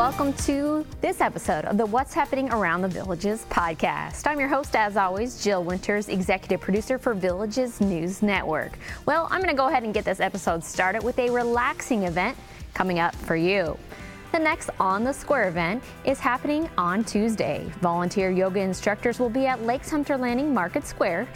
welcome to this episode of the What's Happening Around the Villages podcast. I'm your host, as always, Jill Winters, executive producer for Villages News Network. Well, I'm going to go ahead and get this episode started with a relaxing event coming up for you. The next On the Square event is happening on Tuesday. Volunteer yoga instructors will be at Lake Sumter Landing Market Square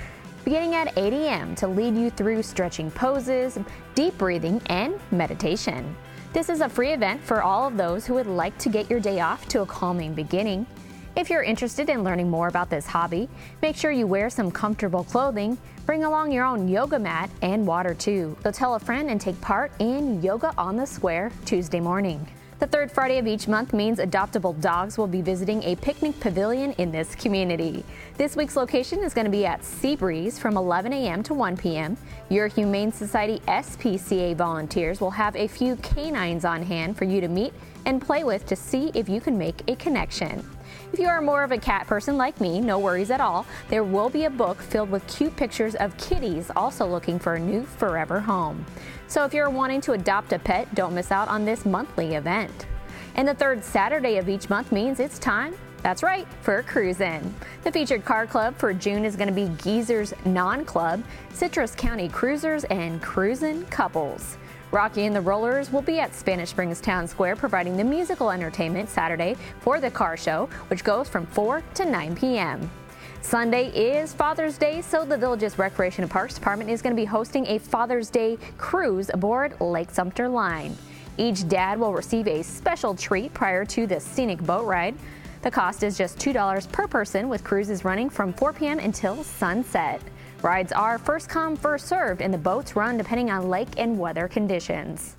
beginning at 8 a.m. to lead you through stretching poses, deep breathing, and meditation. This is a free event for all of those who would like to get your day off to a calming beginning. If you're interested in learning more about this hobby, make sure you wear some comfortable clothing, bring along your own yoga mat and water too. So tell a friend and take part in Yoga on the Square Tuesday morning. The third Friday of each month means adoptable dogs will be visiting a picnic pavilion in this community. This week's location is going to be at Seabreeze from 11 a.m. to 1 p.m. Your Humane Society SPCA volunteers will have a few canines on hand for you to meet and play with to see if you can make a connection. If you are more of a cat person like me, no worries at all. There will be a book filled with cute pictures of kitties also looking for a new forever home. So if you're wanting to adopt a pet, don't miss out on this monthly event. And the third Saturday of each month means it's time that's right, for a cruising. The featured car club for June is going to be Geezer's Non Club, Citrus County Cruisers, and Cruisin' Couples. Rocky and the Rollers will be at Spanish Springs Town Square providing the musical entertainment Saturday for the car show, which goes from 4 to 9 p.m. Sunday is Father's Day, so the Village's Recreation and Parks Department is going to be hosting a Father's Day cruise aboard Lake Sumter Line. Each dad will receive a special treat prior to the scenic boat ride. The cost is just $2 per person, with cruises running from 4 p.m. until sunset. Rides are first come, first served, and the boats run depending on lake and weather conditions.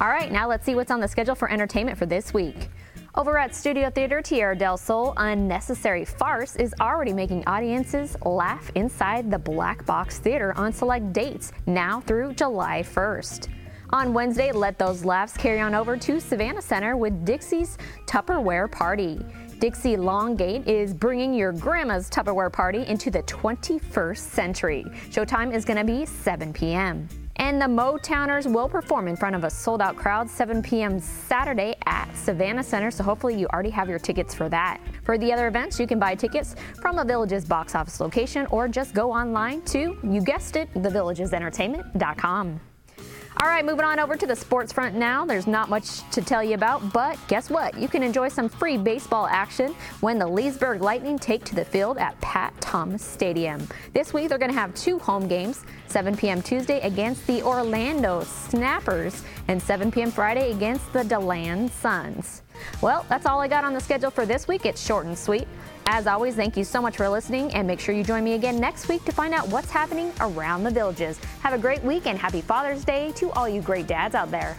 All right, now let's see what's on the schedule for entertainment for this week. Over at Studio Theater Tierra del Sol, Unnecessary Farce is already making audiences laugh inside the Black Box Theater on select dates now through July 1st. On Wednesday, let those laughs carry on over to Savannah Center with Dixie's Tupperware Party. Dixie Longate is bringing your grandma's Tupperware party into the 21st century. Showtime is going to be 7 p.m. And the Motowners will perform in front of a sold out crowd 7 p.m. Saturday at Savannah Center, so hopefully you already have your tickets for that. For the other events, you can buy tickets from the Village's box office location or just go online to, you guessed it, thevillagesentertainment.com. All right, moving on over to the sports front now. There's not much to tell you about, but guess what? You can enjoy some free baseball action when the Leesburg Lightning take to the field at Pat Thomas Stadium. This week, they're going to have two home games 7 p.m. Tuesday against the Orlando Snappers and 7 p.m. Friday against the DeLand Suns. Well, that's all I got on the schedule for this week. It's short and sweet. As always, thank you so much for listening, and make sure you join me again next week to find out what's happening around the villages. Have a great week and happy Father's Day to all you great dads out there.